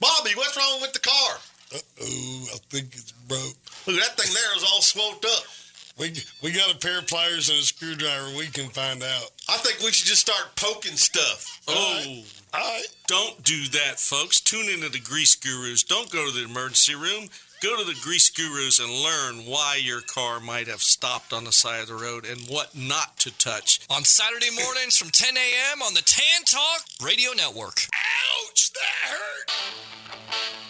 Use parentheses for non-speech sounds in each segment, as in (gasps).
Bobby, what's wrong with the car? Uh-oh, I think it's broke. Look, that thing there is all smoked up. We, we got a pair of pliers and a screwdriver. We can find out. I think we should just start poking stuff. Oh, All right. don't do that, folks. Tune into the Grease Gurus. Don't go to the emergency room. Go to the Grease Gurus and learn why your car might have stopped on the side of the road and what not to touch. On Saturday mornings from 10 a.m. on the Tan Talk Radio Network. Ouch, that hurt.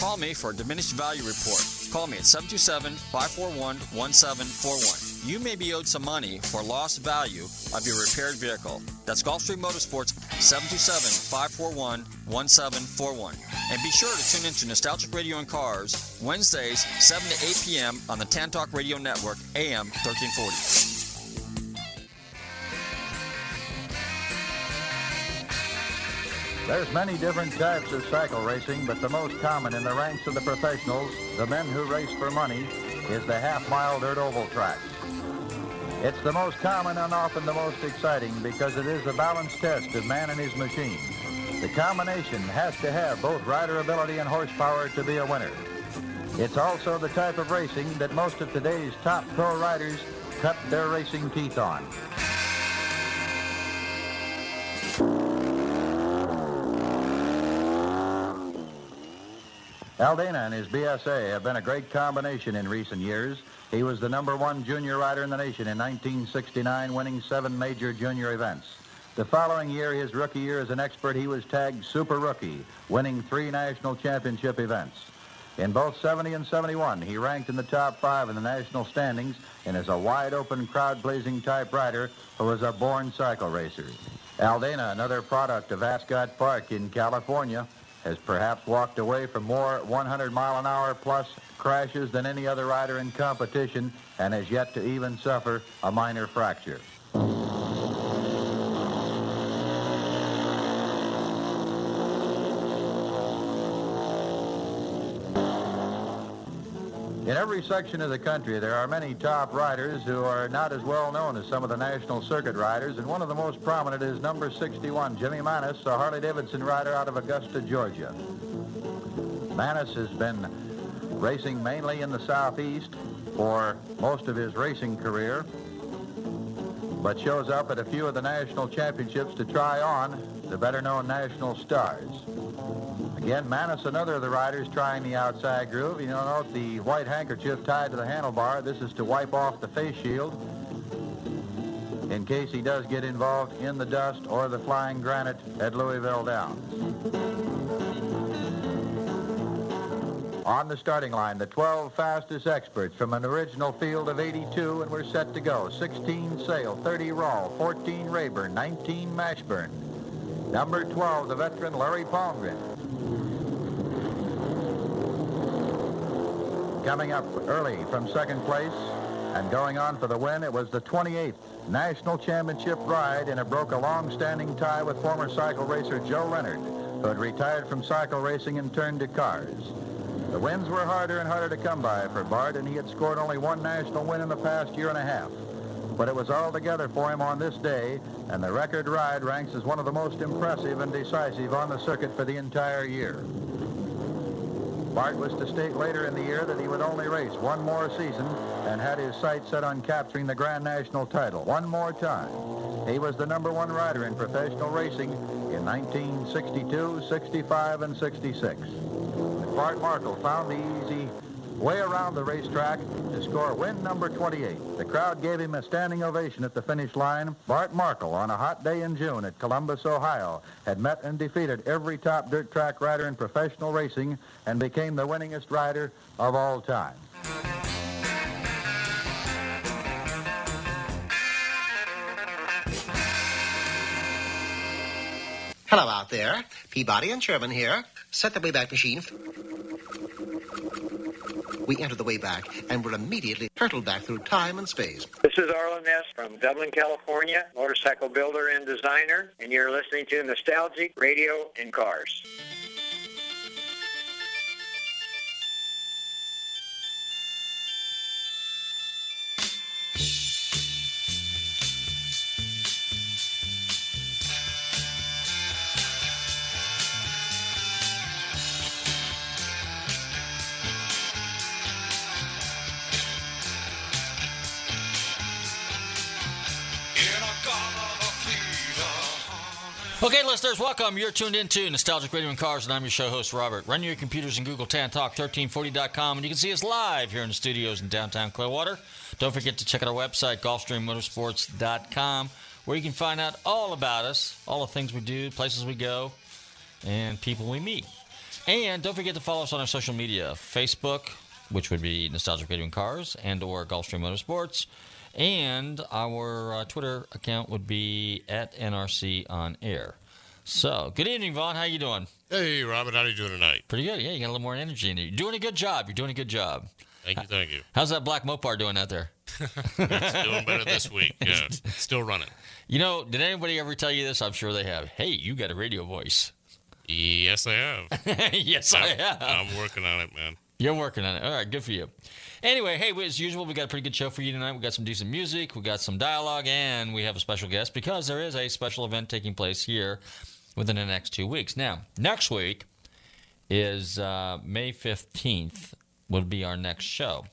call me for a diminished value report. Call me at 727 541 1741. You may be owed some money for lost value of your repaired vehicle. That's Gulfstream Motorsports 727 541 1741. And be sure to tune into Nostalgic Radio and Cars Wednesdays, 7 to 8 p.m. on the Tantalk Radio Network, AM 1340. There's many different types of cycle racing, but the most common in the ranks of the professionals, the men who race for money, is the half-mile dirt oval tracks. It's the most common and often the most exciting because it is a balanced test of man and his machine. The combination has to have both rider ability and horsepower to be a winner. It's also the type of racing that most of today's top pro riders cut their racing teeth on. Aldana and his BSA have been a great combination in recent years. He was the number one junior rider in the nation in 1969, winning seven major junior events. The following year, his rookie year as an expert, he was tagged Super Rookie, winning three national championship events. In both 70 and 71, he ranked in the top five in the national standings and is a wide-open, crowd-pleasing type rider who is a born cycle racer. Aldana, another product of Ascot Park in California, has perhaps walked away from more 100 mile an hour plus crashes than any other rider in competition and has yet to even suffer a minor fracture. In every section of the country, there are many top riders who are not as well known as some of the national circuit riders, and one of the most prominent is number 61, Jimmy Manis, a Harley-Davidson rider out of Augusta, Georgia. Manis has been racing mainly in the southeast for most of his racing career, but shows up at a few of the national championships to try on the better-known national stars. Again, Manis, another of the riders trying the outside groove. You know, note the white handkerchief tied to the handlebar. This is to wipe off the face shield in case he does get involved in the dust or the flying granite at Louisville Downs. On the starting line, the 12 fastest experts from an original field of 82, and we're set to go. 16 Sale, 30 Rawl, 14 Rayborn, 19 Mashburn. Number 12, the veteran Larry Palmgren. Coming up early from second place and going on for the win, it was the 28th National Championship ride, and it broke a long-standing tie with former cycle racer Joe Leonard, who had retired from cycle racing and turned to cars. The wins were harder and harder to come by for Bart, and he had scored only one national win in the past year and a half. But it was all together for him on this day, and the record ride ranks as one of the most impressive and decisive on the circuit for the entire year. Bart was to state later in the year that he would only race one more season and had his sights set on capturing the Grand National title one more time. He was the number one rider in professional racing in 1962, 65, and 66. Bart Markel found the easy way around the racetrack to score win number 28. The crowd gave him a standing ovation at the finish line. Bart Markel, on a hot day in June at Columbus, Ohio, had met and defeated every top dirt track rider in professional racing and became the winningest rider of all time. Hello out there. Peabody and Sherman here. Set the Wayback Machine. We enter the Wayback and we're immediately hurtled back through time and space. This is Arlen Ness from Dublin, California, motorcycle builder and designer, and you're listening to Nostalgic Radio and Cars. Okay, listeners, welcome. You're tuned into Nostalgic Radio and Cars, and I'm your show host, Robert. Run your computers and Google TanTalk1340.com, and you can see us live here in the studios in downtown Clearwater. Don't forget to check out our website, GulfstreamMotorsports.com, where you can find out all about us, all the things we do, places we go, and people we meet. And don't forget to follow us on our social media, Facebook, which would be Nostalgic Radio and Cars, and or Gulfstream Motorsports. And our uh, Twitter account would be at NRC on air. So, good evening, Vaughn. How you doing? Hey, Robin, how are you doing tonight? Pretty good. Yeah, you got a little more energy in you. You're doing a good job. You're doing a good job. Thank you, thank you. How's that black Mopar doing out there? (laughs) It's doing better this week. Yeah, still running. You know, did anybody ever tell you this? I'm sure they have. Hey, you got a radio voice. Yes, I have. (laughs) yes, I have. I'm working on it, man. You're working on it. All right, good for you. Anyway, hey, as usual, we got a pretty good show for you tonight. We got some decent music, we got some dialogue, and we have a special guest because there is a special event taking place here within the next two weeks. Now, next week is uh, May 15th, would be our next show.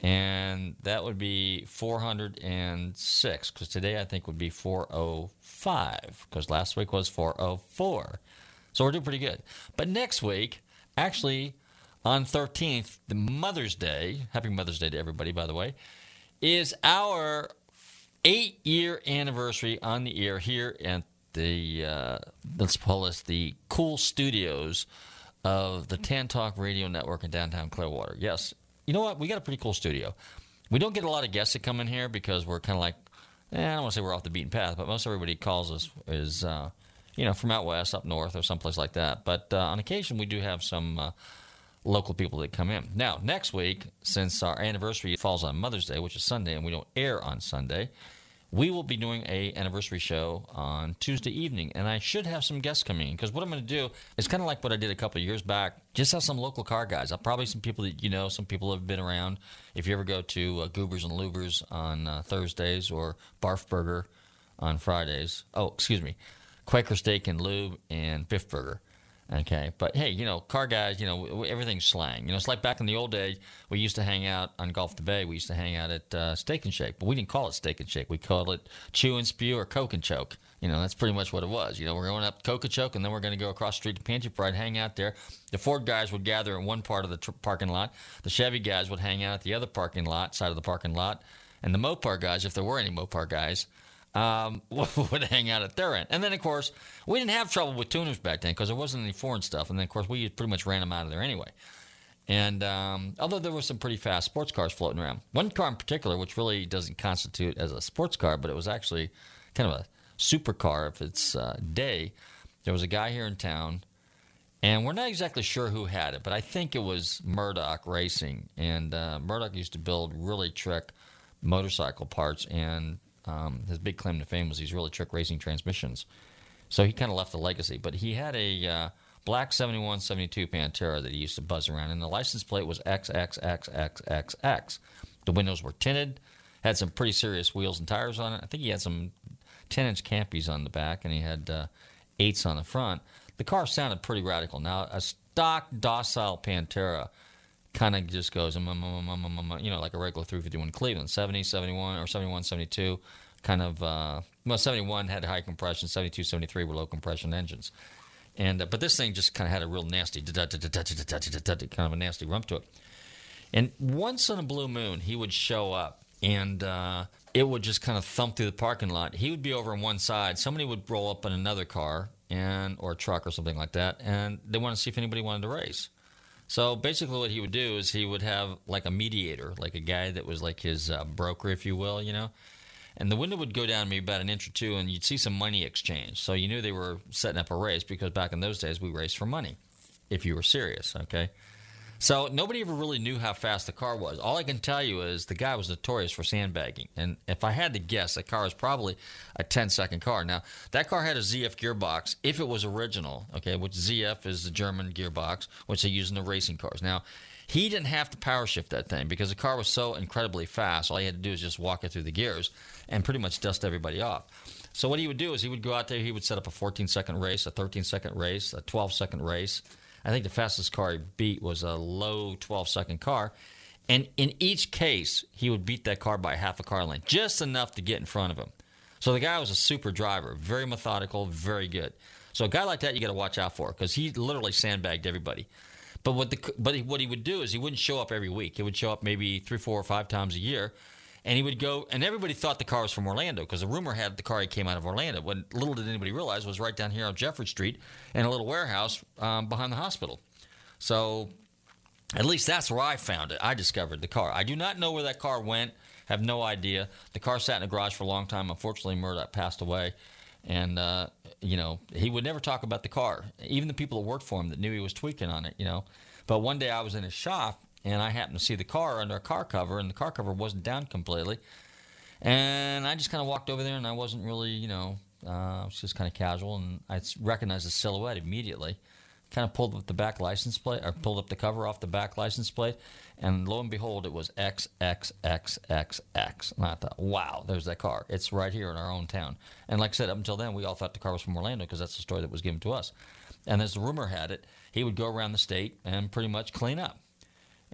And that would be 406, because today I think would be 405, because last week was 404. So we're doing pretty good. But next week, actually, on 13th, the Mother's Day, happy Mother's Day to everybody, by the way, is our eight year anniversary on the air here at the, uh, let's call this the cool studios of the Tan Talk Radio Network in downtown Clearwater. Yes, you know what? We got a pretty cool studio. We don't get a lot of guests that come in here because we're kind of like, eh, I don't want to say we're off the beaten path, but most everybody calls us is, uh, you know, from out west, up north, or someplace like that. But uh, on occasion, we do have some uh, local people that come in. Now, next week, since our anniversary falls on Mother's Day, which is Sunday, and we don't air on Sunday, we will be doing a anniversary show on Tuesday evening, and I should have some guests coming in because what I'm going to do is kind of like what I did a couple years back. Just have some local car guys. I'll probably some people that you know, some people have been around. If you ever go to uh, Goobers and Lubers on uh, Thursdays or Barf Burger on Fridays, oh excuse me, Quaker Steak and Lube and Biff Burger. Okay, but hey, you know, car guys, you know, everything's slang. You know, it's like back in the old days, we used to hang out on Gulf to Bay. We used to hang out at uh, Steak and Shake, but we didn't call it Steak and Shake. We called it Chew and Spew or Coke and Choke. You know, that's pretty much what it was. You know, we're going up Coke and Choke, and then we're going to go across the street to Pantry Pride, hang out there. The Ford guys would gather in one part of the tr- parking lot. The Chevy guys would hang out at the other parking lot, side of the parking lot, and the Mopar guys, if there were any Mopar guys, um, (laughs) would hang out at their end. And then, of course, we didn't have trouble with tuners back then because there wasn't any foreign stuff. And then, of course, we pretty much ran them out of there anyway. And um, although there were some pretty fast sports cars floating around, one car in particular, which really doesn't constitute as a sports car, but it was actually kind of a supercar of its uh, day. There was a guy here in town, and we're not exactly sure who had it, but I think it was Murdoch Racing. And uh, Murdoch used to build really trick motorcycle parts, and um, his big claim to fame was these really trick racing transmissions. So he kind of left a legacy. But he had a uh, black 71 72 Pantera that he used to buzz around, and the license plate was XXXXXX. The windows were tinted, had some pretty serious wheels and tires on it. I think he had some 10 inch campies on the back, and he had uh, eights on the front. The car sounded pretty radical. Now, a stock docile Pantera kind of just goes, um, um, um, um, um, um, you know, like a regular 351 Cleveland, 70, 71, or 71, 72. Kind of, uh, well, 71 had high compression, 72, 73 were low compression engines. And uh, but this thing just kind of had a real nasty, kind of a nasty rump to it. And once on a blue moon, he would show up, and uh, it would just kind of thump through the parking lot. He would be over on one side. Somebody would roll up in another car and or a truck or something like that, and they wanted to see if anybody wanted to race. So basically, what he would do is he would have like a mediator, like a guy that was like his uh, broker, if you will, you know. and the window would go down maybe about an inch or two, and you'd see some money exchange. So you knew they were setting up a race because back in those days we raced for money, if you were serious. Okay. So nobody ever really knew how fast the car was. All I can tell you is the guy was notorious for sandbagging. And if I had to guess, that car was probably a 10 second car. Now, that car had a ZF gearbox if it was original, okay, which ZF is the German gearbox, which they use in the racing cars. Now, he didn't have to power shift that thing because the car was so incredibly fast. All he had to do is just walk it through the gears and pretty much dust everybody off. So what he would do is he would go out there, he would set up a 14 second race, a 13 second race, a 12 second race I think the fastest car he beat was a low 12 second car. And in each case, he would beat that car by half a car length, just enough to get in front of him. So the guy was a super driver, very methodical, very good. So a guy like that, you got to watch out for because he literally sandbagged everybody. But what the but what he would do is he wouldn't show up every week. He would show up maybe three, four, or five times a year, and he would go. And everybody thought the car was from Orlando because the rumor had the car he came out of Orlando. What little did anybody realize was right down here on Jeffrey Street in a little warehouse um, behind the hospital. So at least that's where I found it. I discovered the car. I do not know where that car went. Have no idea. The car sat in the garage for a long time. Unfortunately, Murdoch passed away, and uh, you know he would never talk about the car. Even the people that worked for him that knew he was tweaking on it, you know. But one day I was in his shop and I happened to see the car under a car cover, and the car cover wasn't down completely. And I just kind of walked over there, and I wasn't really, you know, uh, was just kind of casual, and I recognized the silhouette immediately. Kind of pulled up the back license plate, or pulled up the cover off the back license plate, and lo and behold, it was XXXXX. And I thought, wow, there's that car. It's right here in our own town. And like I said, up until then, we all thought the car was from Orlando because that's the story that was given to us. And as the rumor had it, he would go around the state and pretty much clean up.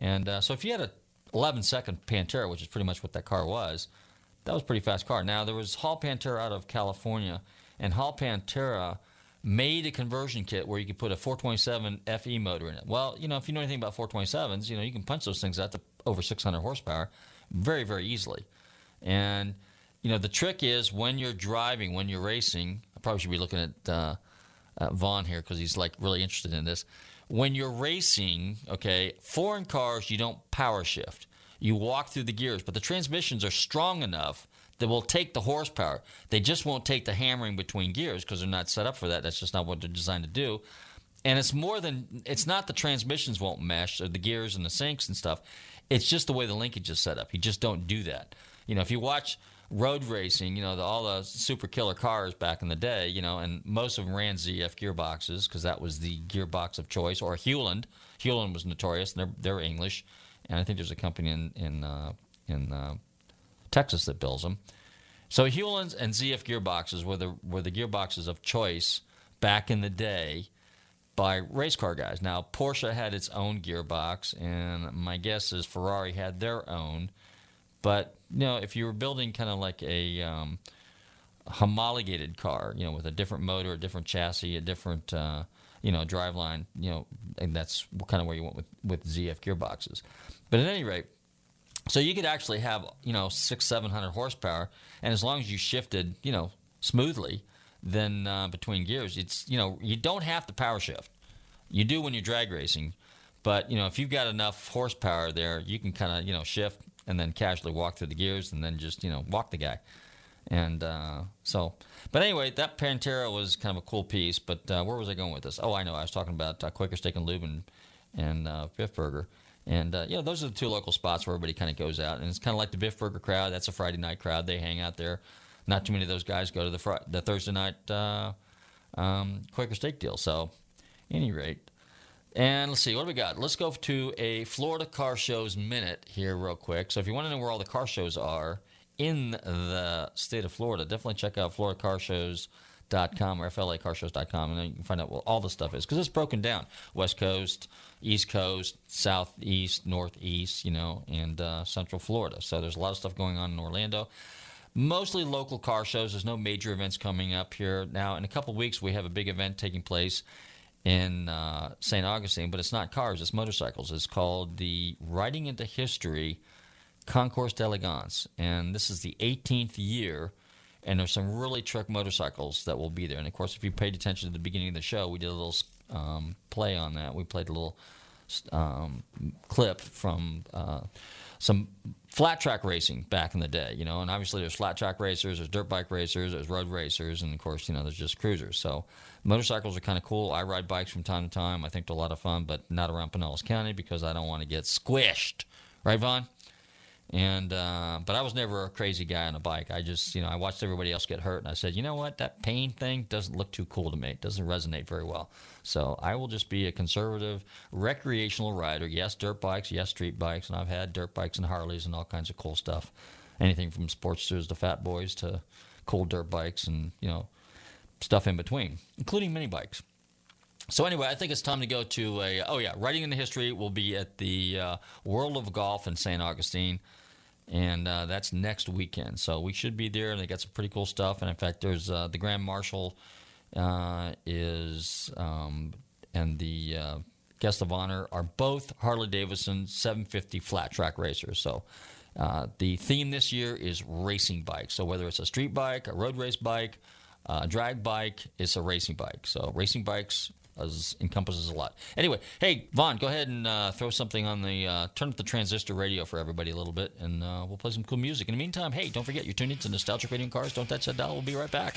And uh, so if you had a 11 second Pantera, which is pretty much what that car was, that was pretty fast car. Now there was Hall Pantera out of California, and Hall Pantera made a conversion kit where you could put a 427 FE motor in it. Well, you know, if you know anything about 427s, you know, you can punch those things out to over 600 horsepower very, very easily. And, you know, the trick is when you're driving, when you're racing, I probably should be looking at uh, uh, Vaughn here because he's like really interested in this. When you're racing, okay, foreign cars, you don't power shift. You walk through the gears, but the transmissions are strong enough that will take the horsepower. They just won't take the hammering between gears because they're not set up for that. That's just not what they're designed to do. And it's more than it's not the transmissions won't mesh or the gears and the syncs and stuff. It's just the way the linkage is set up. You just don't do that. You know, if you watch road racing, you know, the, all the super killer cars back in the day, you know, and most of them ran ZF gearboxes because that was the gearbox of choice, or Hewland. Hewland was notorious, and they're, they're English, and I think there's a company in in uh, in uh, Texas that builds them. So Hewlands and ZF gearboxes were the were the gearboxes of choice back in the day by race car guys. Now Porsche had its own gearbox, and my guess is Ferrari had their own. But you know, if you were building kind of like a um, homologated car, you know, with a different motor, a different chassis, a different uh, you know driveline, you know, and that's kind of where you went with with ZF gearboxes. But at any rate, so you could actually have you know six seven hundred horsepower, and as long as you shifted you know smoothly, then uh, between gears, it's you know you don't have to power shift. You do when you're drag racing, but you know if you've got enough horsepower there, you can kind of you know shift and then casually walk through the gears and then just you know walk the guy. And uh, so, but anyway, that Pantera was kind of a cool piece. But uh, where was I going with this? Oh, I know. I was talking about uh, Quaker Steak and Lube and, and uh, Biff Burger. And, uh, you know, those are the two local spots where everybody kind of goes out. And it's kind of like the Biff Burger crowd. That's a Friday night crowd. They hang out there. Not too many of those guys go to the, fr- the Thursday night uh, um, Quaker Steak deal. So, any rate, and let's see, what do we got? Let's go to a Florida car shows minute here, real quick. So, if you want to know where all the car shows are in the state of Florida, definitely check out FloridaCarShows.com or FLACarshows.com, and then you can find out what all the stuff is because it's broken down West Coast, East Coast, Southeast, Northeast, you know, and uh, Central Florida. So, there's a lot of stuff going on in Orlando mostly local car shows. There's no major events coming up here. Now, in a couple weeks, we have a big event taking place in uh, St. Augustine, but it's not cars, it's motorcycles. It's called the Riding into History Concours d'Elegance. And this is the 18th year, and there's some really trick motorcycles that will be there. And of course, if you paid attention to the beginning of the show, we did a little um, play on that. We played a little um, clip from uh, some flat track racing back in the day, you know, and obviously there's flat track racers, there's dirt bike racers, there's road racers, and of course, you know, there's just cruisers. So motorcycles are kind of cool. I ride bikes from time to time. I think they're a lot of fun, but not around Pinellas County because I don't want to get squished. Right, Vaughn? And uh, but I was never a crazy guy on a bike. I just you know I watched everybody else get hurt, and I said, you know what, that pain thing doesn't look too cool to me. It doesn't resonate very well. So I will just be a conservative recreational rider. Yes, dirt bikes. Yes, street bikes. And I've had dirt bikes and Harleys and all kinds of cool stuff. Anything from Sportsters to Fat Boys to cool dirt bikes and you know stuff in between, including mini bikes. So anyway, I think it's time to go to a. Oh yeah, Riding into History will be at the uh, World of Golf in St. Augustine, and uh, that's next weekend. So we should be there, and they got some pretty cool stuff. And in fact, there's uh, the Grand Marshal uh, is um, and the uh, guest of honor are both Harley Davidson 750 flat track racers. So. Uh, the theme this year is racing bikes. So whether it's a street bike, a road race bike, a drag bike, it's a racing bike. So racing bikes as encompasses a lot. Anyway, hey Vaughn, go ahead and uh, throw something on the uh, turn up the transistor radio for everybody a little bit, and uh, we'll play some cool music. In the meantime, hey, don't forget you're tuned into Nostalgic Radio Cars. Don't touch that dial. We'll be right back.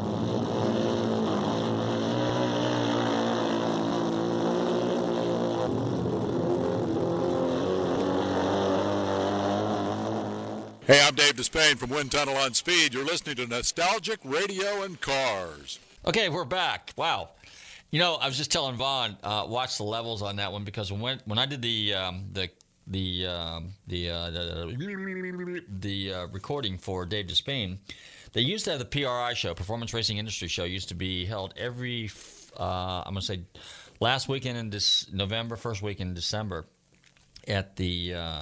Hey, I'm Dave Despain from Wind Tunnel on Speed. You're listening to Nostalgic Radio and Cars. Okay, we're back. Wow. You know, I was just telling Vaughn, uh, watch the levels on that one because when when I did the um, the the um, the uh, the, the uh, recording for Dave Despain, they used to have the PRI show, Performance Racing Industry Show, used to be held every uh, I'm gonna say last weekend in this November, first week in December. at the uh,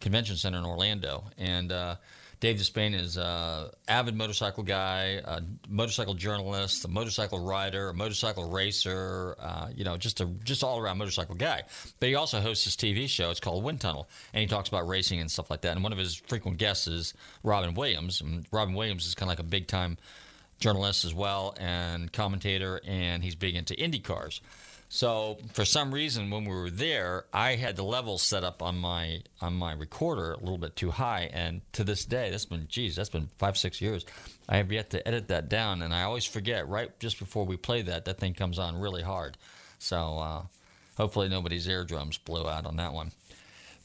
convention center in Orlando, and uh, Dave Despain is an avid motorcycle guy, a motorcycle journalist, a motorcycle rider, a motorcycle racer. Uh, you know, just a just all around motorcycle guy. But he also hosts his TV show. It's called Wind Tunnel, and he talks about racing and stuff like that. And one of his frequent guests is Robin Williams. And Robin Williams is kind of like a big time journalist as well and commentator, and he's big into Indy cars. So for some reason, when we were there, I had the levels set up on my on my recorder a little bit too high, and to this day, that's been geez, that's been five six years. I have yet to edit that down, and I always forget right just before we play that that thing comes on really hard. So uh, hopefully nobody's eardrums blew out on that one.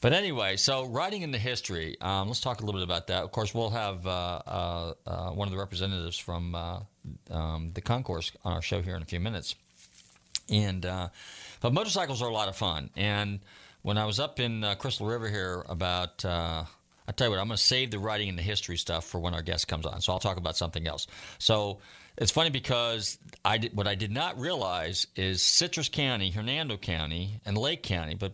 But anyway, so riding into history, um, let's talk a little bit about that. Of course, we'll have uh, uh, uh, one of the representatives from uh, um, the concourse on our show here in a few minutes. And uh, but motorcycles are a lot of fun. And when I was up in uh, Crystal River here about, I tell you what, I'm going to save the writing and the history stuff for when our guest comes on. So I'll talk about something else. So it's funny because I did, what I did not realize is Citrus County, Hernando County, and Lake County, but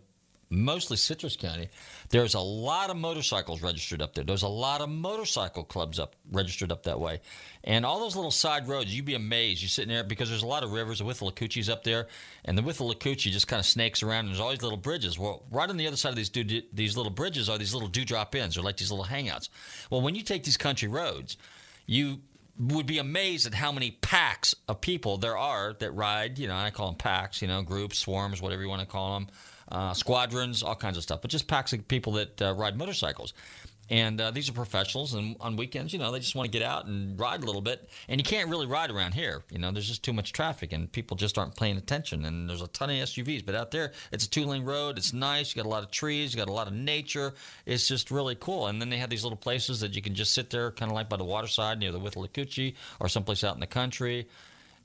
mostly Citrus County, there's a lot of motorcycles registered up there. There's a lot of motorcycle clubs up registered up that way. And all those little side roads, you'd be amazed. You're sitting there because there's a lot of rivers. The Withlacoochee's up there, and the Withlacoochee just kind of snakes around. And there's all these little bridges. Well, right on the other side of these do- these little bridges are these little dewdrop inns. They're like these little hangouts. Well, when you take these country roads, you would be amazed at how many packs of people there are that ride. You know, I call them packs. You know, groups, swarms, whatever you want to call them uh, squadrons, all kinds of stuff, but just packs of people that uh, ride motorcycles. And uh, these are professionals, and on weekends, you know, they just want to get out and ride a little bit. And you can't really ride around here. You know, there's just too much traffic, and people just aren't paying attention. And there's a ton of SUVs, but out there, it's a two lane road. It's nice. You got a lot of trees. You got a lot of nature. It's just really cool. And then they have these little places that you can just sit there, kind of like by the waterside near the Withlacoochee or someplace out in the country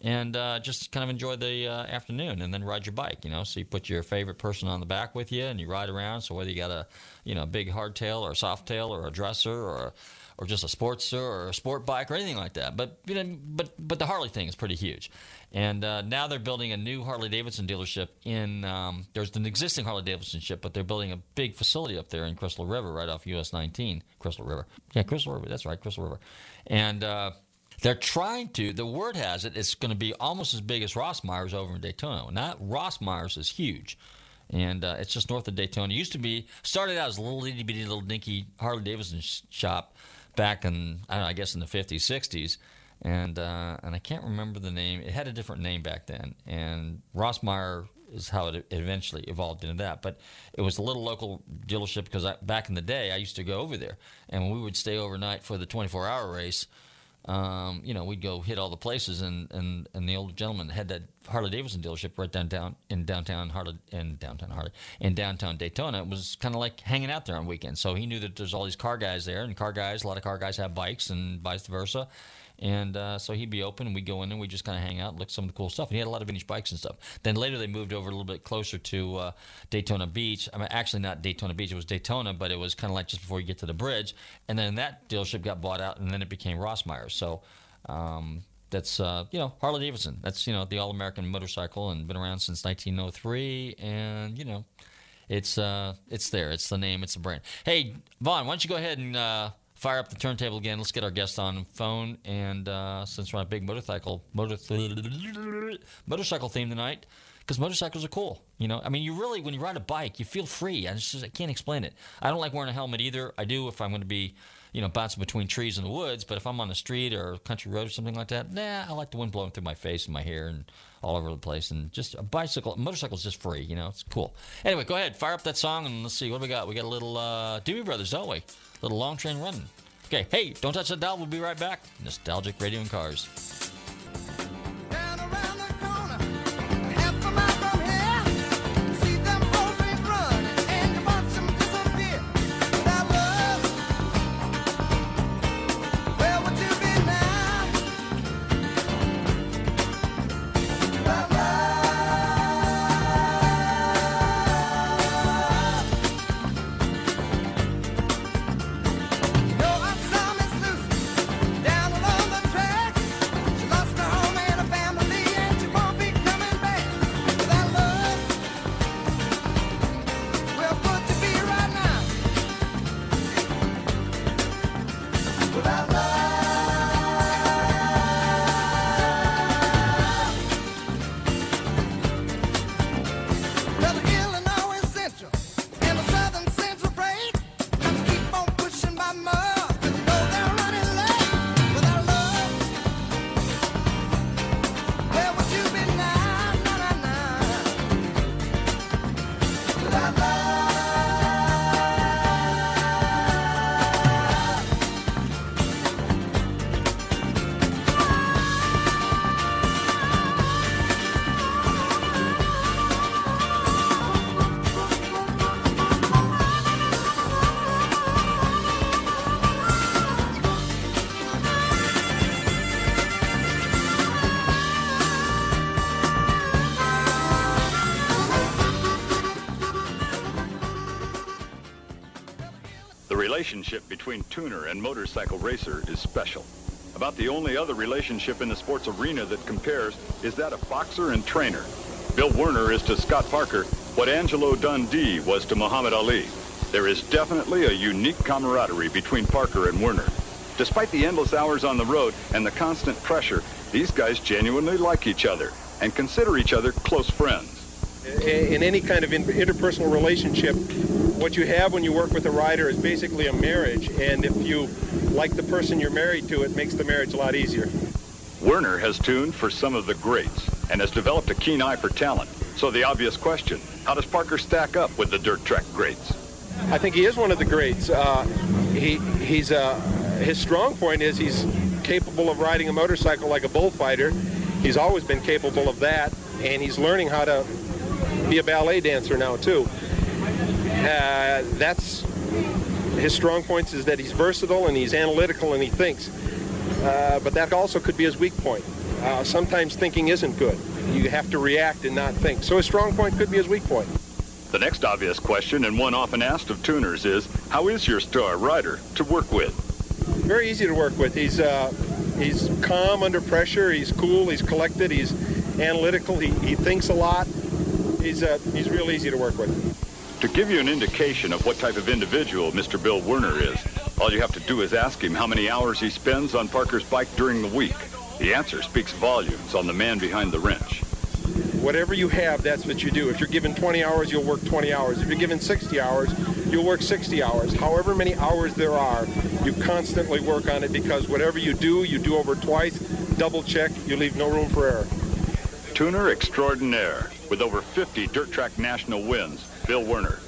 and uh, just kind of enjoy the uh, afternoon and then ride your bike. You know, so you put your favorite person on the back with you and you ride around. So whether you got a you know big hardtail or a softail or a dresser or or just a sportster or a sport bike or anything like that. But you know, but but the Harley thing is pretty huge. And uh, now they're building a new Harley Davidson dealership in. Um, there's an existing Harley Davidson ship, but they're building a big facility up there in Crystal River, right off US 19. Crystal River, yeah, Crystal River. That's right, Crystal River. And uh, they're trying to. The word has it it's going to be almost as big as Rossmeyer's over in Daytona. Not Rossmeyer's is huge, and uh, it's just north of Daytona. It used to be started out as a little itty bitty little dinky Harley Davidson shop back in I don't know I guess in the fifties sixties, and uh, and I can't remember the name. It had a different name back then, and Rossmeyer is how it eventually evolved into that. But it was a little local dealership because back in the day I used to go over there, and we would stay overnight for the 24 hour race um, you know, we'd go hit all the places, and, and, and the old gentleman had that Harley Davidson dealership right downtown in downtown Harley in downtown Harley in downtown Daytona. It was kind of like hanging out there on weekends. So he knew that there's all these car guys there, and car guys, a lot of car guys have bikes, and vice versa. And uh, so he'd be open, and we'd go in and We'd just kind of hang out, look at some of the cool stuff. And he had a lot of vintage bikes and stuff. Then later they moved over a little bit closer to uh, Daytona Beach. I mean, actually not Daytona Beach; it was Daytona, but it was kind of like just before you get to the bridge. And then that dealership got bought out, and then it became Rossmeyer's. So. Um, that's uh, you know Harley Davidson. That's you know the all-American motorcycle and been around since 1903. And you know, it's uh, it's there. It's the name. It's the brand. Hey, Vaughn, why don't you go ahead and uh, fire up the turntable again? Let's get our guest on phone. And uh, since we're on a big motorcycle motor motorcycle theme tonight, because motorcycles are cool. You know, I mean, you really when you ride a bike, you feel free. I just I can't explain it. I don't like wearing a helmet either. I do if I'm going to be you know, bouncing between trees in the woods. But if I'm on the street or country road or something like that, nah, I like the wind blowing through my face and my hair and all over the place. And just a bicycle, motorcycle is just free, you know, it's cool. Anyway, go ahead, fire up that song and let's see what we got. We got a little uh, Doobie Brothers, don't we? Little long train running. Okay, hey, don't touch that dial. We'll be right back. Nostalgic Radio and Cars. Between tuner and motorcycle racer is special. About the only other relationship in the sports arena that compares is that of boxer and trainer. Bill Werner is to Scott Parker what Angelo Dundee was to Muhammad Ali. There is definitely a unique camaraderie between Parker and Werner. Despite the endless hours on the road and the constant pressure, these guys genuinely like each other and consider each other close friends. In any kind of interpersonal relationship, what you have when you work with a rider is basically a marriage, and if you like the person you're married to, it makes the marriage a lot easier. Werner has tuned for some of the greats and has developed a keen eye for talent. So the obvious question, how does Parker stack up with the dirt track greats? I think he is one of the greats. Uh, he, he's, uh, his strong point is he's capable of riding a motorcycle like a bullfighter. He's always been capable of that, and he's learning how to be a ballet dancer now too. Uh, that's his strong points is that he's versatile and he's analytical and he thinks. Uh, but that also could be his weak point. Uh, sometimes thinking isn't good. You have to react and not think. So his strong point could be his weak point. The next obvious question, and one often asked of tuners, is how is your star rider to work with? Very easy to work with. He's uh, he's calm under pressure. He's cool. He's collected. He's analytical. He, he thinks a lot. He's uh, he's real easy to work with. To give you an indication of what type of individual Mr. Bill Werner is, all you have to do is ask him how many hours he spends on Parker's bike during the week. The answer speaks volumes on the man behind the wrench. Whatever you have, that's what you do. If you're given 20 hours, you'll work 20 hours. If you're given 60 hours, you'll work 60 hours. However many hours there are, you constantly work on it because whatever you do, you do over twice, double check, you leave no room for error. Tuner extraordinaire with over 50 dirt track national wins, Bill Werner.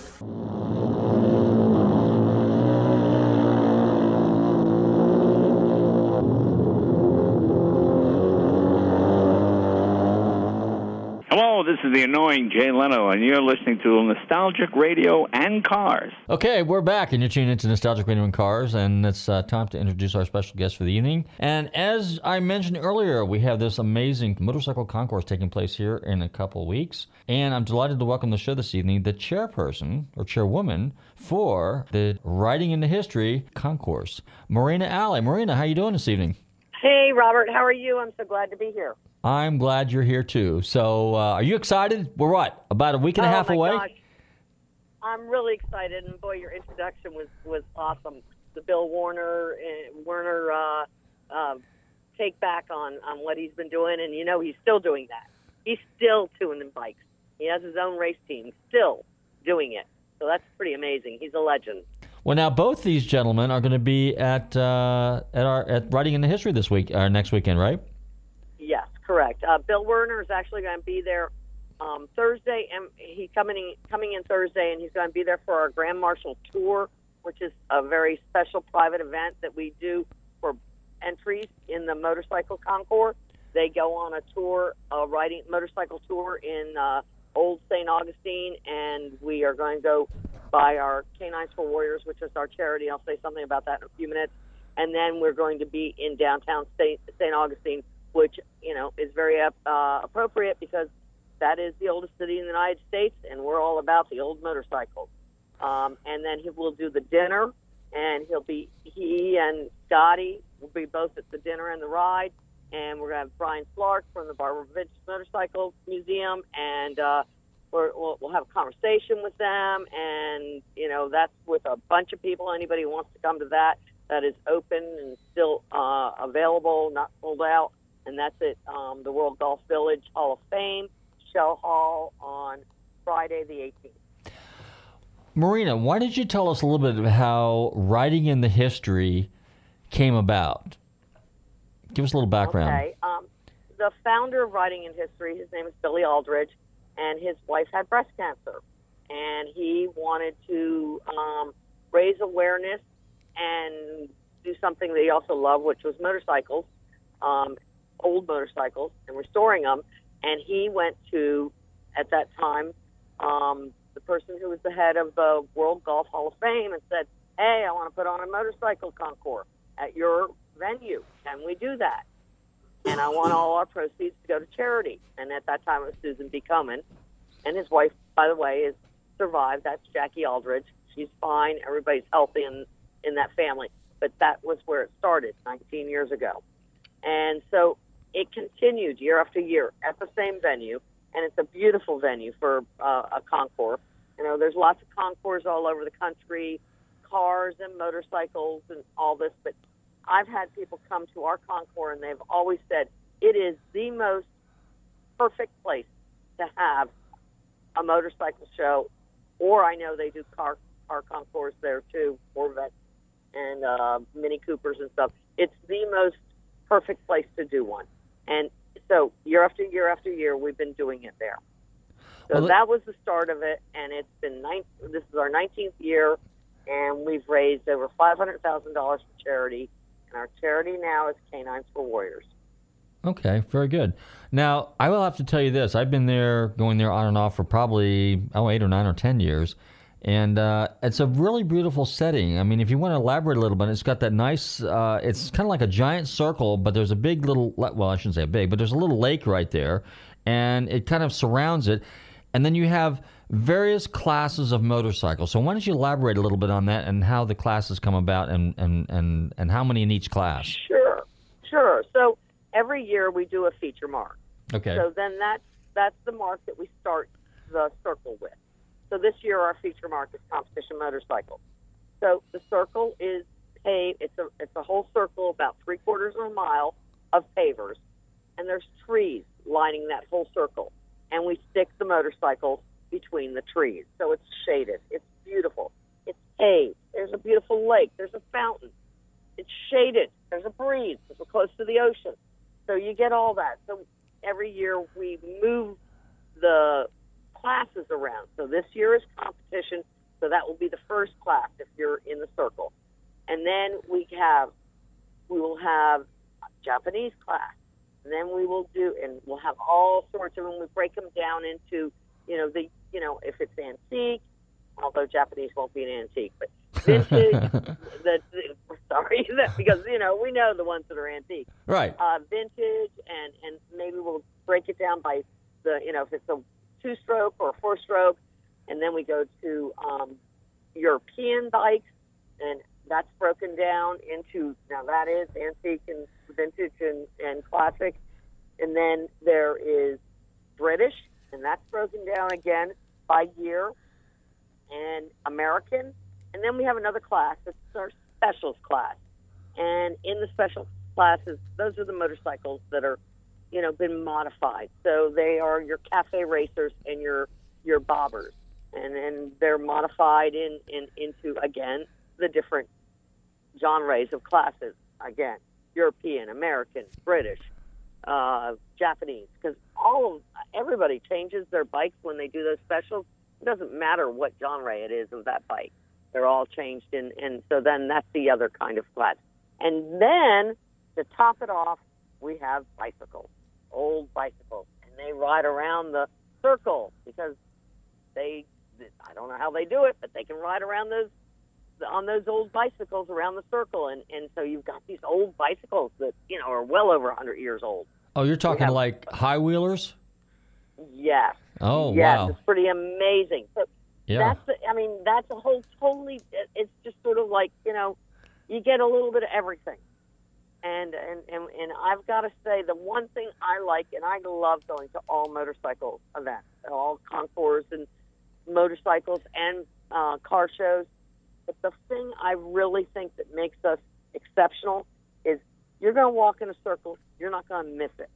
Hello, this is the annoying Jay Leno, and you're listening to Nostalgic Radio and Cars. Okay, we're back, and you're tuning into Nostalgic Radio and Cars, and it's uh, time to introduce our special guest for the evening. And as I mentioned earlier, we have this amazing motorcycle concourse taking place here in a couple of weeks, and I'm delighted to welcome the show this evening the chairperson or chairwoman for the Riding into History concourse, Marina Alley. Marina, how are you doing this evening? Hey, Robert, how are you? I'm so glad to be here. I'm glad you're here too. So, uh, are you excited? We're what about a week and a oh half away? Gosh. I'm really excited, and boy, your introduction was was awesome. The Bill Warner uh, Werner uh, uh, take back on on what he's been doing, and you know he's still doing that. He's still tuning in bikes. He has his own race team, still doing it. So that's pretty amazing. He's a legend. Well, now both these gentlemen are going to be at uh, at our at Riding into History this week, or next weekend, right? Correct. Uh, Bill Werner is actually going to be there um, Thursday, and he's coming in, coming in Thursday, and he's going to be there for our Grand Marshal Tour, which is a very special private event that we do for entries in the motorcycle concourse. They go on a tour, a riding motorcycle tour in uh, Old St. Augustine, and we are going to go by our Canines for Warriors, which is our charity. I'll say something about that in a few minutes. And then we're going to be in downtown St. Augustine which you know is very uh, appropriate because that is the oldest city in the United States, and we're all about the old motorcycles. Um, and then he will do the dinner, and he'll be he and Scotty will be both at the dinner and the ride, and we're gonna have Brian Clark from the Barber Vintage Motorcycle Museum, and uh, we're, we'll, we'll have a conversation with them, and you know that's with a bunch of people. Anybody who wants to come to that, that is open and still uh, available, not sold out and that's at um, the World Golf Village Hall of Fame, Shell Hall on Friday the 18th. Marina, why did you tell us a little bit of how Riding into History came about? Give us a little background. Okay. Um, the founder of Riding into History, his name is Billy Aldridge, and his wife had breast cancer. And he wanted to um, raise awareness and do something that he also loved, which was motorcycles. Um, old motorcycles and restoring them. And he went to, at that time, um, the person who was the head of the World Golf Hall of Fame and said, Hey, I want to put on a motorcycle concours at your venue. Can we do that? And I want all our proceeds to go to charity. And at that time, it was Susan G. Komen. And his wife, by the way, is survived. That's Jackie Aldridge. She's fine. Everybody's healthy in, in that family, but that was where it started 19 years ago. And so it continued year after year at the same venue, and it's a beautiful venue for uh, a concours. You know, there's lots of concours all over the country, cars and motorcycles and all this, but I've had people come to our concours and they've always said it is the most perfect place to have a motorcycle show, or I know they do car car concours there too, Corvettes and uh, Mini Coopers and stuff. It's the most perfect place to do one, and so year after year after year, we've been doing it there. So Well, that was the start of it, and it's been nine. This is our 19th year, and we've raised over $500,000 for charity, and our charity now is Canines for Warriors. Okay, very good. Now, I will have to tell you this. I've been there, going there on and off for probably, oh, eight or nine or 10 years. And uh, it's a really beautiful setting. I mean, if you want to elaborate a little bit, it's got that nice, uh, it's kind of like a giant circle, but there's a big little, well, I shouldn't say big, but there's a little lake right there. And it kind of surrounds it. And then you have various classes of motorcycles. So why don't you elaborate a little bit on that and how the classes come about and, and, and, and how many in each class? Sure, sure. So every year we do a feature mark. Okay. So then that's that's the mark that we start the circle with. So this year our feature mark is competition motorcycle. So the circle is paved. It's a it's a whole circle about three quarters of a mile of pavers, and there's trees lining that whole circle, and we stick the motorcycles between the trees. So it's shaded. It's beautiful. It's paved. There's a beautiful lake. There's a fountain. It's shaded. There's a breeze. We're close to the ocean. So you get all that. So every year we move the classes around. So this year is competition. So that will be the first class if you're in the circle. And then we have, we will have Japanese class. And then we will do, and we'll have all sorts of them. We break them down into, you know, the, you know, if it's antique, although Japanese won't be an antique, but vintage, (laughs) the, the, sorry, (laughs) that, because, you know, we know the ones that are antique Right. uh, vintage, and and maybe we'll break it down by the you know if it's a two stroke or four stroke, and then we go to um, European bikes, and that's broken down into now that is antique and vintage and, and classic, and then there is British, and that's broken down again by year, and American, and then we have another class that's our specials class, and in the special classes, those are the motorcycles that are, you know, been modified. So they are your cafe racers and your your bobbers, and and they're modified in, in into again the different genres of classes. Again, European, American, British, uh, Japanese, because all of everybody changes their bikes when they do those specials. It doesn't matter what genre it is of that bike; they're all changed, in, and so then that's the other kind of class. And then to top it off, we have bicycles, old bicycles, and they ride around the circle because they, I don't know how they do it, but they can ride around those on those old bicycles around the circle, and and so you've got these old bicycles that you know are well over 100 years old. Oh, you're talking like high wheelers? Yes. Oh, yes, wow. it's pretty amazing. So Yeah. that's, the, I mean, that's a whole totally. It's just sort of like you know, you get a little bit of everything. And and and, and I've got to say, the one thing I like, and I love going to all motorcycle events, all concours and motorcycles and uh, car shows. But the thing I really think that makes us exceptional is you're going to walk in a circle, you're not going to miss it.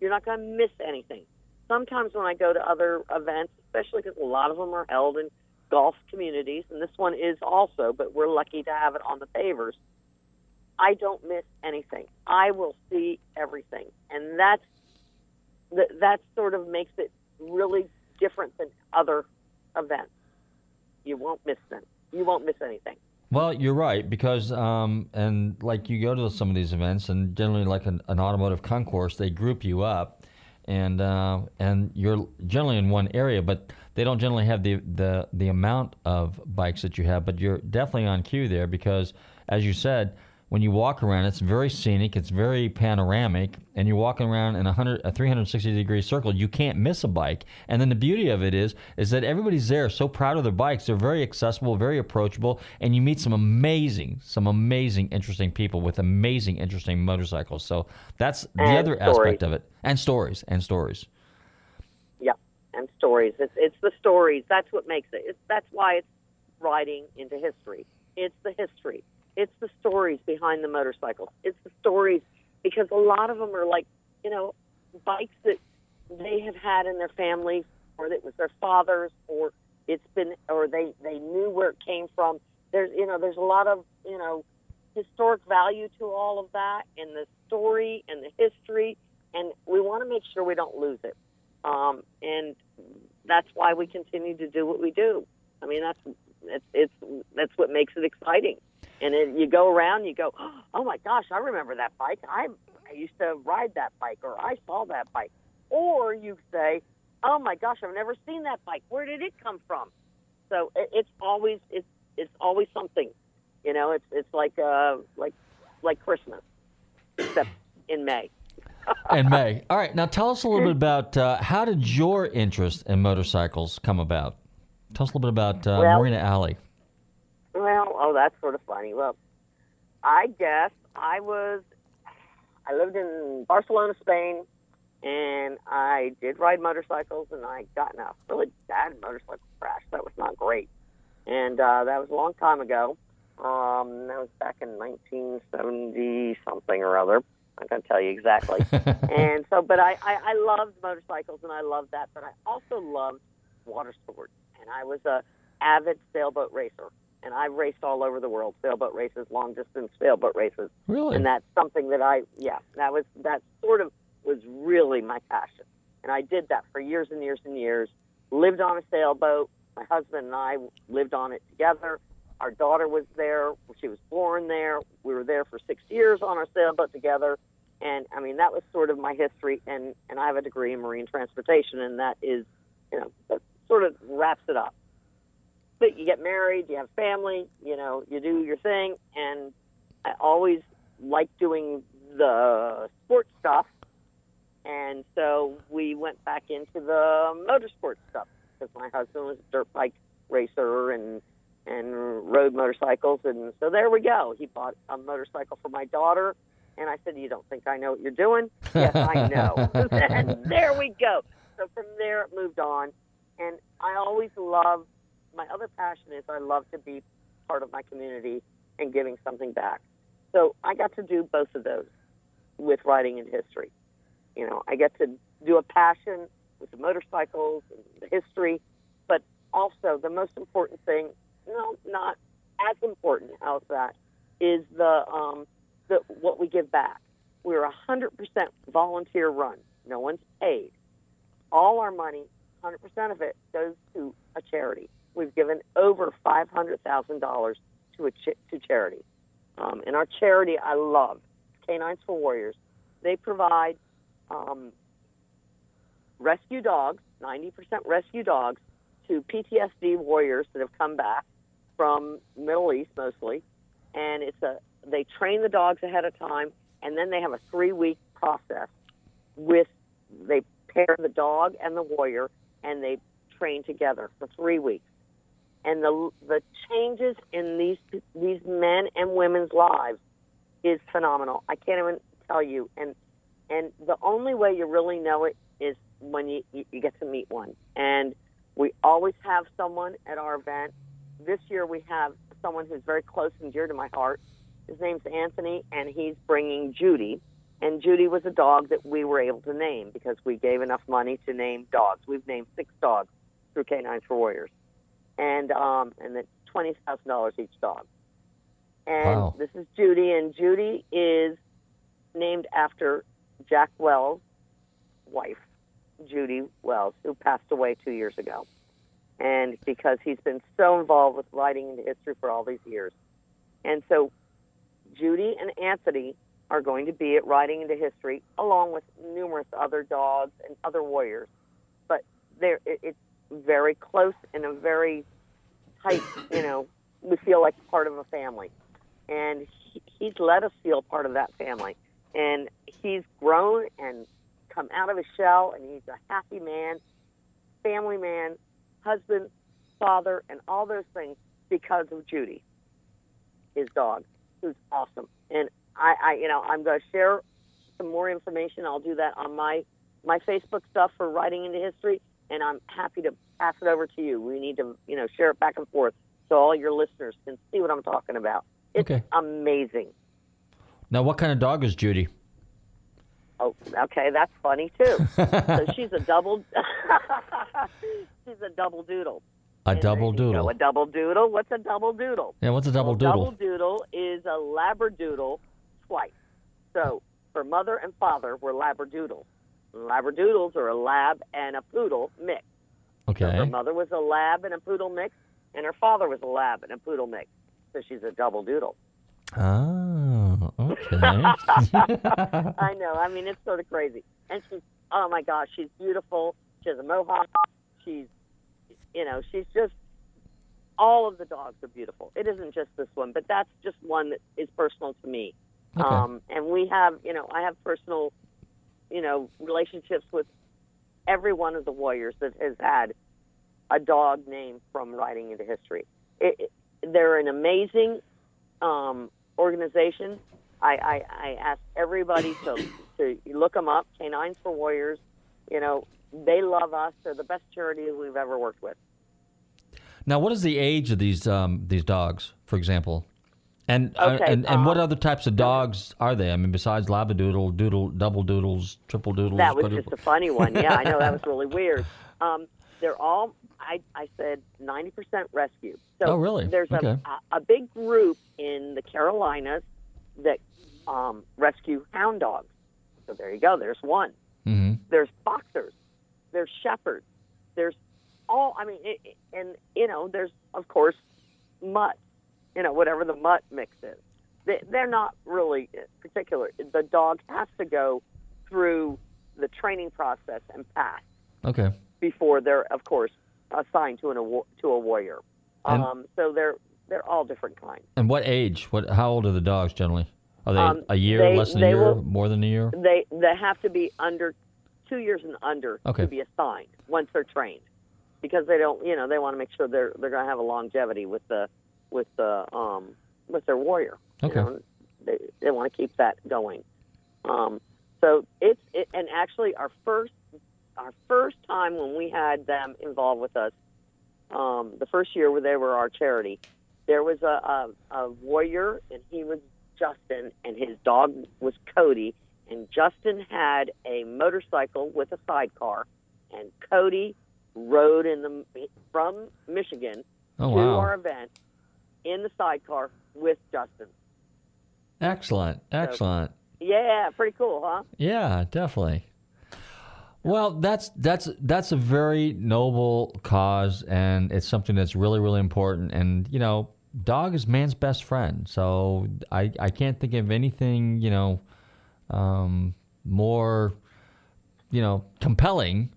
You're not going to miss anything. Sometimes when I go to other events, especially because a lot of them are held in golf communities, and this one is also, but we're lucky to have it on the pavers. I don't miss anything. I will see everything, and that's that. That sort of makes it really different than other events. You won't miss them. You won't miss anything. Well, you're right because, um, and like you go to some of these events, and generally, like an, an automotive concours, they group you up, and uh, and you're generally in one area, but they don't generally have the, the the amount of bikes that you have. But you're definitely on cue there because, as you said, when you walk around, it's very scenic, it's very panoramic, and you're walking around in a, 100, a 360 degree circle. You can't miss a bike. And then the beauty of it is, is that everybody's there, so proud of their bikes. They're very accessible, very approachable, and you meet some amazing, some amazing, interesting people with amazing, interesting motorcycles. So that's the And other stories. aspect of it, and stories, and stories. Yeah, and stories. It's it's the stories. That's what makes it. It's, that's why it's riding into history. It's the history. It's the stories behind the motorcycles. It's the stories because a lot of them are like you know bikes that they have had in their family, or it was their fathers, or it's been, or they they knew where it came from. There's you know there's a lot of you know historic value to all of that, and the story and the history, and we want to make sure we don't lose it. Um, and that's why we continue to do what we do. I mean, that's it's, it's that's what makes it exciting. And it, you go around, you go, (gasps) oh my gosh, I remember that bike. I I used to ride that bike, or I saw that bike. Or you say, oh my gosh, I've never seen that bike. Where did it come from? So it, it's always it's it's always something. You know, it's it's like uh like like Christmas, except in May. (laughs) in May. All right, now tell us a little bit about uh, how did your interest in motorcycles come about? Tell us a little bit about uh, Well- Marina Alley. Well, oh, that's sort of funny. Well, I guess I was. I lived in Barcelona, Spain, and I did ride motorcycles, and I got in a really bad motorcycle crash. That was not great, and uh, that was a long time ago. Um, that was back in 1970 something or other. I'm not going to tell you exactly. (laughs) and so, but I, I, I loved motorcycles, and I loved that, but I also loved water sports, and I was a avid sailboat racer and I've raced all over the world, sailboat races, long distance sailboat races. Really? And that's something that I, yeah, that was, that sort of was really my passion. And I did that for years and years and years. Lived on a sailboat. My husband and I lived on it together. Our daughter was there. She was born there. We were there for six years on our sailboat together. And I mean, that was sort of my history. And, and I have a degree in marine transportation, and that is, you know, that sort of wraps it up but you get married, you have family, you know, you do your thing, and I always like doing the sports stuff, and so we went back into the motorsport stuff because my husband was a dirt bike racer and and rode motorcycles, and so there we go. He bought a motorcycle for my daughter, and I said, "You don't think I know what you're doing?" yes, I know. (laughs) (laughs) and there we go. So from there, it moved on, and I always loved my other passion is I love to be part of my community and giving something back. So I got to do both of those with writing and history. You know, I get to do a passion with the motorcycles and the history, but also the most important thing, no, not as important as that, is the um, the what we give back. We're a hundred percent volunteer run. No one's paid. All our money, hundred percent of it, goes to a charity we've given over five hundred thousand dollars to a ch- to charity. Um, and our charity, I love, Canines for Warriors. They provide um, rescue dogs, ninety percent rescue dogs, to PTSD warriors that have come back from Middle East mostly, and it's a they train the dogs ahead of time, and then they have a three week process with they pair the dog and the warrior, and they train together for three weeks and the the changes in these these men and women's lives is phenomenal. I can't even tell you. And and the only way you really know it is when you you, get to meet one. And we always have someone at our event. This year we have someone who's very close and dear to my heart. His name's Anthony, and he's bringing Judy. And Judy was a dog that we were able to name because we gave enough money to name dogs. We've named six dogs through Canines for Warriors and um, and it's twenty thousand dollars each dog. And Wow. this is Judy, and Judy is named after Jack Wells' wife, Judy Wells, who passed away two years ago. And because he's been so involved with Riding into History for all these years, and so Judy and Anthony are going to be at Riding into History, along with numerous other dogs and other warriors. But there, it, it's very close and a very tight. You know, we feel like part of a family. and he, he's let us feel part of that family. And he's grown and come out of his shell, and he's a happy man, family man, husband, father, and all those things because of Judy, his dog, who's awesome. And I, I you know, I'm going to share some more information. I'll do that on my my Facebook stuff for Riding into History, and I'm happy to pass it over to you. We need to, you know, share it back and forth so all your listeners can see what I'm talking about. It's Okay. amazing. Now, what kind of dog is Judy? Oh, okay, that's funny too. (laughs) so she's a double. (laughs) she's a double doodle. A double You know, doodle. a double doodle. What's a double doodle? Yeah, what's a double Well, doodle? Double doodle is a labradoodle twice. So her mother and father, we're labradoodles. Labradoodles are a lab and a poodle mix. So her mother was a lab and a poodle mix, and her father was a lab and a poodle mix. So she's a double doodle. Oh, okay. (laughs) I know. I mean, it's sort of crazy. And she's, oh my gosh, she's beautiful. She has a mohawk. She's, you know, she's just, all of the dogs are beautiful. It isn't just this one, but that's just one that is personal to me. Okay. Um, and we have, you know, I have personal, you know, relationships with every one of the warriors that has had a dog name from Riding into History. It, it, they're an amazing um, organization. I, I, I ask everybody to, to look them up. Canines for Warriors. You know, they love us. They're the best charity we've ever worked with. now, what is the age of these um, these dogs, for example? And uh, Okay, and, and what other types of dogs are they? I mean, besides labradoodle, doodle, double doodles, triple doodles. That was quadruple- just a funny one. Yeah, I know that was (laughs) really weird. Um, they're all, I, I said, 90% rescue. So Oh, really? There's Okay. a, a big group in the Carolinas that um, rescue hound dogs. So there you go. There's one. hmm There's boxers. There's shepherds. There's all. I mean, it, and you know, there's of course mutt. You know, whatever the mutt mix is. They, they're not really particular. The dog has to go through the training process and pass Okay. before they're, of course, assigned to an awa- to a warrior. And- Um, so they're they're all different kinds. And what age? What? How old are the dogs generally? Are they Um, a year, they- less than a year, will- more than a year? They they have to be under two years and under Okay. to be assigned once they're trained, because they don't you know they want to make sure they're they're going to have a longevity with the with the um with their warrior. you Okay. know. they they want to keep that going. Um, so it's it, and actually our first our first time when we had them involved with us, um, the first year where they were our charity, there was a, a, a warrior and he was Justin and his dog was Cody and Justin had a motorcycle with a sidecar and Cody rode in the from Michigan Oh, to wow. our event in the sidecar with Justin. Excellent. Excellent. Yeah, pretty cool, huh? Yeah, definitely. Well, that's that's that's a very noble cause, and it's something that's really really important. And you know, dog is man's best friend. So I I can't think of anything you know um, more you know compelling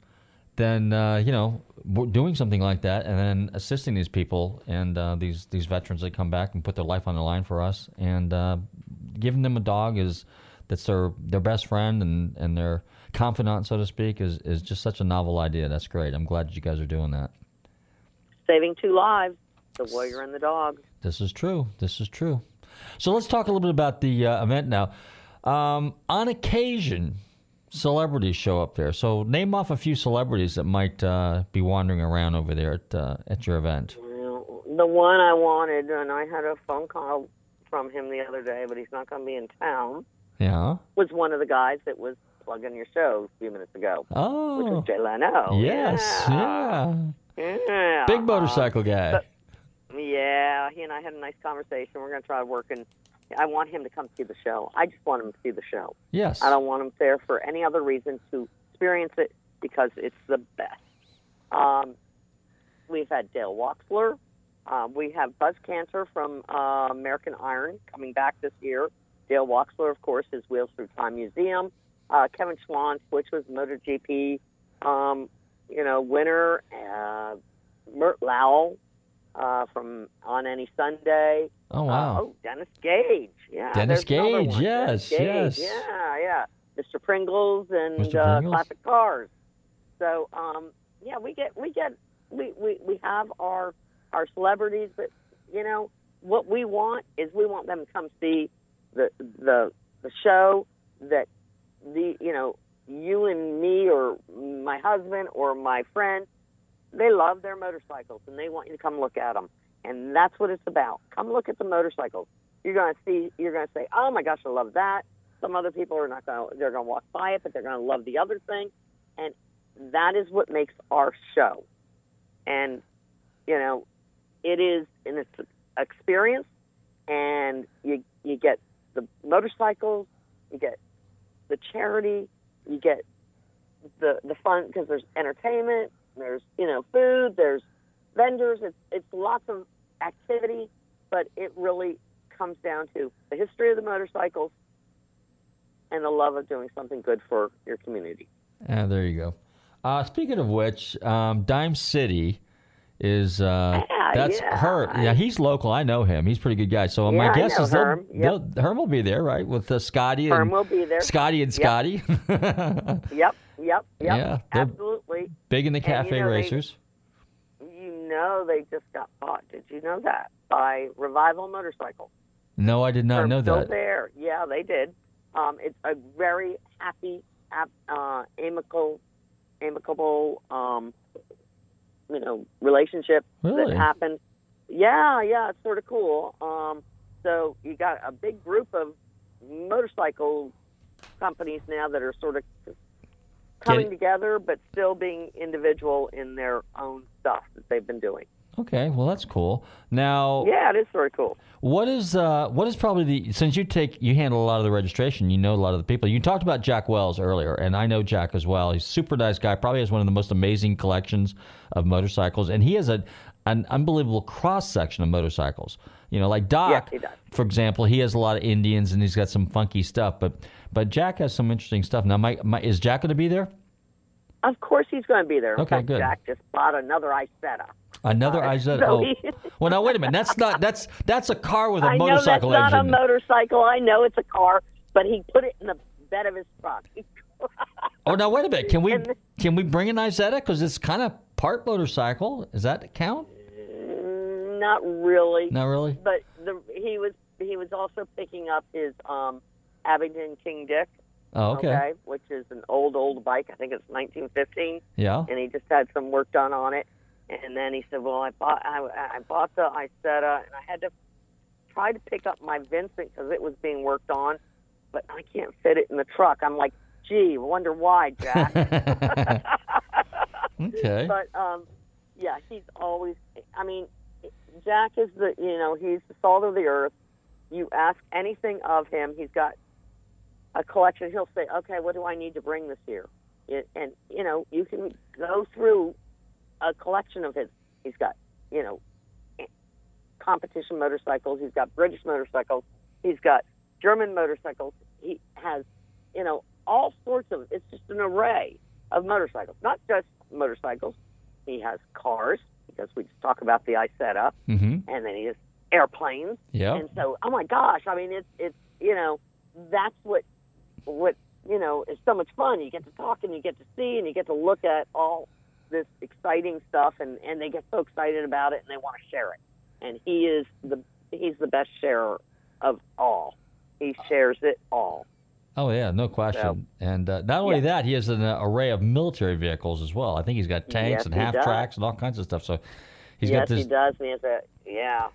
than uh, you know doing something like that, and then assisting these people and uh, these these veterans that come back and put their life on the line for us, and uh, giving them a dog is that's their their best friend and and their confidant, so to speak, is is just such a novel idea. That's great. I'm glad that you guys are doing that. Saving two lives, the warrior and the dog. This is true. This is true. So let's talk a little bit about the uh, event now. Um, on occasion, celebrities show up there. So name off a few celebrities that might uh, be wandering around over there at uh, at your event. Well, The one I wanted, and I had a phone call from him the other day, but he's not going to be in town, Yeah. was one of the guys that was plugging your show a few minutes ago. Oh. Which was Jay Leno. yes. Yeah. Yeah. Big motorcycle guy. But- Yeah, he and I had a nice conversation. We're going to try working. I want him to come see the show. I just want him to see the show. Yes. I don't want him there for any other reason to experience it because it's the best. Um, we've had Dale Walksler. Um, we have Buzz Kanter from uh, American Iron coming back this year. Dale Walksler, of course, is Wheels Through Time Museum. Uh, Kevin Schwantz, which was MotoGP, um, you know, winner. Uh, Mert Lawwill uh, from On Any Sunday. Oh wow. Uh, oh, Dennis Gage. Yeah. Dennis Gage, yes, Dennis Gage. yes. Yeah, yeah. Mr. Pringles and Mr. uh, classic cars. So, um, yeah, we get we get we, we, we have our our celebrities, but you know what we want is we want them to come see the the the show that the you know you and me or my husband or my friend they love their motorcycles and they want you to come look at them and that's what it's about. Come look at the motorcycles. You're going to see you're going to say oh my gosh i love that. Some other people are not going to they're going to walk by it but they're going to love the other thing. And that is what makes our show. And you know it is an experience and you you get the motorcycles you get the charity you get the the fun because there's entertainment there's you know food there's vendors it's it's lots of activity but it really comes down to the history of the motorcycles and the love of doing something good for your community Ah, there you go. Uh, speaking of which, um, Dime City is uh, (laughs) Yeah, that's yeah. Herm. Yeah, he's local. I know him. He's a pretty good guy. So Yeah, my guess is they'll, Herm. Yep. they'll Herm will be there, right? With uh, Scotty and will be there. Scotty and Yep. Scotty. (laughs) yep yep yep Yeah, absolutely Big in the And you cafe know, racers. you know they just got bought did you know that by revival motorcycle No, I did not They're know still that. there. Yeah, they did. Um, it's a very happy, ap- uh, amicable, amicable, um, you know, relationship Really? that happened. Yeah, yeah, it's sort of cool. Um, so you got a big group of motorcycle companies now that are sort of coming Getting- together, but still being individual in their own stuff that they've been doing. Okay, well that's cool. Now, Yeah, it is very cool. What is uh what is probably the since you take you handle a lot of the registration, you know a lot of the people. You talked about Jack Wells earlier, and I know Jack as well. He's a super nice guy. Probably has one of the most amazing collections of motorcycles, and he has a an unbelievable cross section of motorcycles. You know, like Doc, does. for example, he has a lot of Indians and he's got some funky stuff. But but Jack has some interesting stuff. Now, my, my is Jack going to be there? Of course, he's going to be there. In Okay, fact, good. Jack just bought another Isetta. Another Uh, I said, so oh, well, now wait a minute. That's not that's that's a car with a I know that's motorcycle not engine. a motorcycle. I know it's a car, but he put it in the bed of his truck. (laughs) Oh, now wait a minute. Can we And- can we bring an Isetta because it's kind of part motorcycle? Does that count? Not really. Not really. But the, he was he was also picking up his um, Abingdon King Dick. Oh, okay. Which is an old old bike. I think it's 1915. Yeah. And he just had some work done on it. And then he said, "Well, I bought I, I bought the Isetta, and I had to try to pick up my Vincent because it was being worked on, but I can't fit it in the truck." I'm like, "Gee, wonder why, Jack." (laughs) (laughs) Okay. But um, yeah, he's always. I mean, Jack is the you know he's the salt of the earth. You ask anything of him, he's got a collection. He'll say, "Okay, what do I need to bring this year?" It, and you know, you can go through a collection of his. He's got you know competition motorcycles. He's got British motorcycles. He's got German motorcycles. He has you know all sorts of. It's just an array of motorcycles, not just motorcycles. He has cars because we just talk about the Isetta, Mm-hmm. and then he has airplanes. Yeah. And so, oh my gosh, I mean, it's it's you know that's what what you know is so much fun. You get to talk and you get to see and you get to look at all this exciting stuff, and and they get so excited about it and they want to share it. And he is the he's the best sharer of all. He shares it all. Oh yeah, no question. and uh, not only that, he has an uh, array of military vehicles as well. I think he's got tanks Yes, and half tracks and all kinds of stuff. So he's yes, got this. he does. And he has a yeah.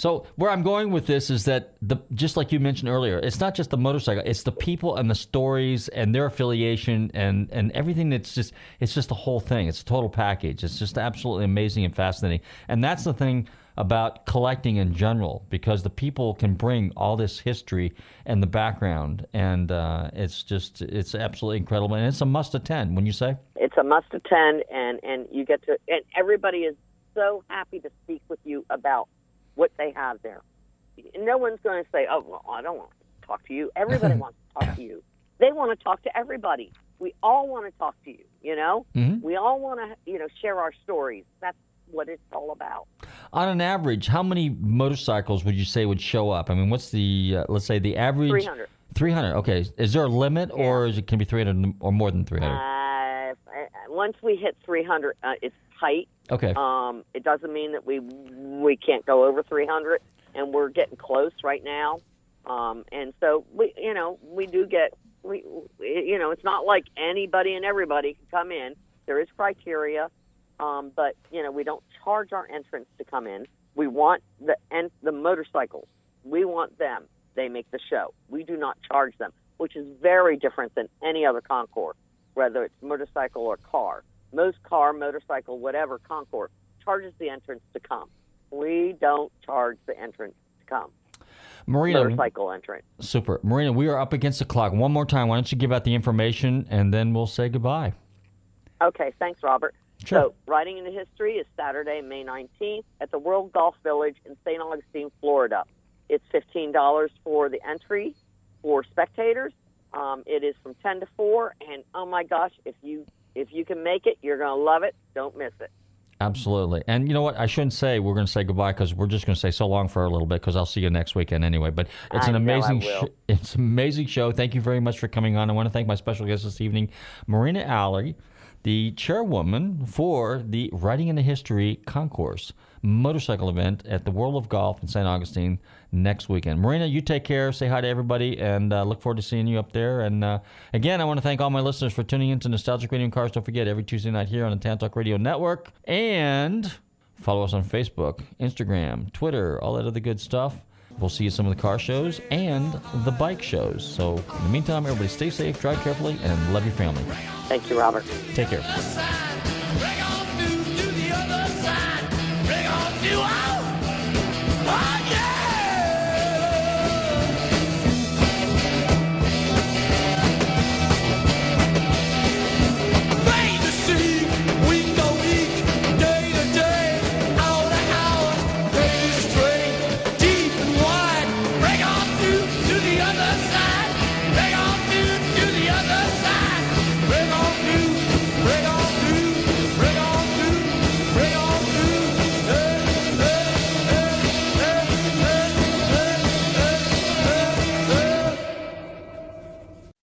So where I'm going with this is that the just like you mentioned earlier, it's not just the motorcycle; it's the people and the stories and their affiliation and and everything. That's just it's just the whole thing. It's a total package. It's just absolutely amazing and fascinating. And that's the thing about collecting in general, because the people can bring all this history and the background, and uh, it's just it's absolutely incredible. And it's a must attend. When you say, it's a must attend and and you get to and everybody is so happy to speak with you about what they have there no one's going to say oh well i don't want to talk to you everybody (laughs) wants to talk to you they want to talk to everybody we all want to talk to you you know Mhm. we all want to you know share our stories that's what it's all about. On an average, how many motorcycles would you say would show up? I mean, what's the uh, let's say the average? 300. 300. Okay. Is there a limit, or is it can be 300 or more than 300? Uh, once we hit 300, uh, it's tight. Okay. Um, it doesn't mean that we we can't go over 300, and we're getting close right now. Um, and so we, you know, we do get we, you know, it's not like anybody and everybody can come in. There is criteria, um, but you know, we don't charge our entrants to come in. We want the and the motorcycles. We want them. They make the show. We do not charge them, which is very different than any other concours, whether it's motorcycle or car. Most car, motorcycle, whatever concours charges the entrance to come. We don't charge the entrance to come. Marina, motorcycle entrant. Super. Marina, we are up against the clock. One more time. Why don't you give out the information and then we'll say goodbye? Okay, thanks, Robert. Sure. So, Riding into History is Saturday, May 19th at the World Golf Village in St. Augustine, Florida. It's $15 for the entry for spectators. Um, it is from 10 to 4, and oh my gosh, if you if you can make it, you're going to love it. Don't miss it. Absolutely. And you know what? I shouldn't say we're going to say goodbye because we're just going to say so long for a little bit because I'll see you next weekend anyway. But it's I an amazing, sh- it's an amazing show. Thank you very much for coming on. I want to thank my special guest this evening, Marina Alley, the chairwoman for the Riding into History Concours motorcycle event at the World of Golf in St. Augustine next weekend. Marina, you take care. Say hi to everybody, and uh, look forward to seeing you up there. And uh, again, I want to thank all my listeners for tuning into Nostalgic Radio and Cars. Don't forget every Tuesday night here on the Tan Talk Radio Network, and follow us on Facebook, Instagram, Twitter, all that other good stuff. We'll see you at some of the car shows and the bike shows. So, in the meantime, everybody stay safe, drive carefully, and love your family. Thank you, Robert. Take care. Bring on new,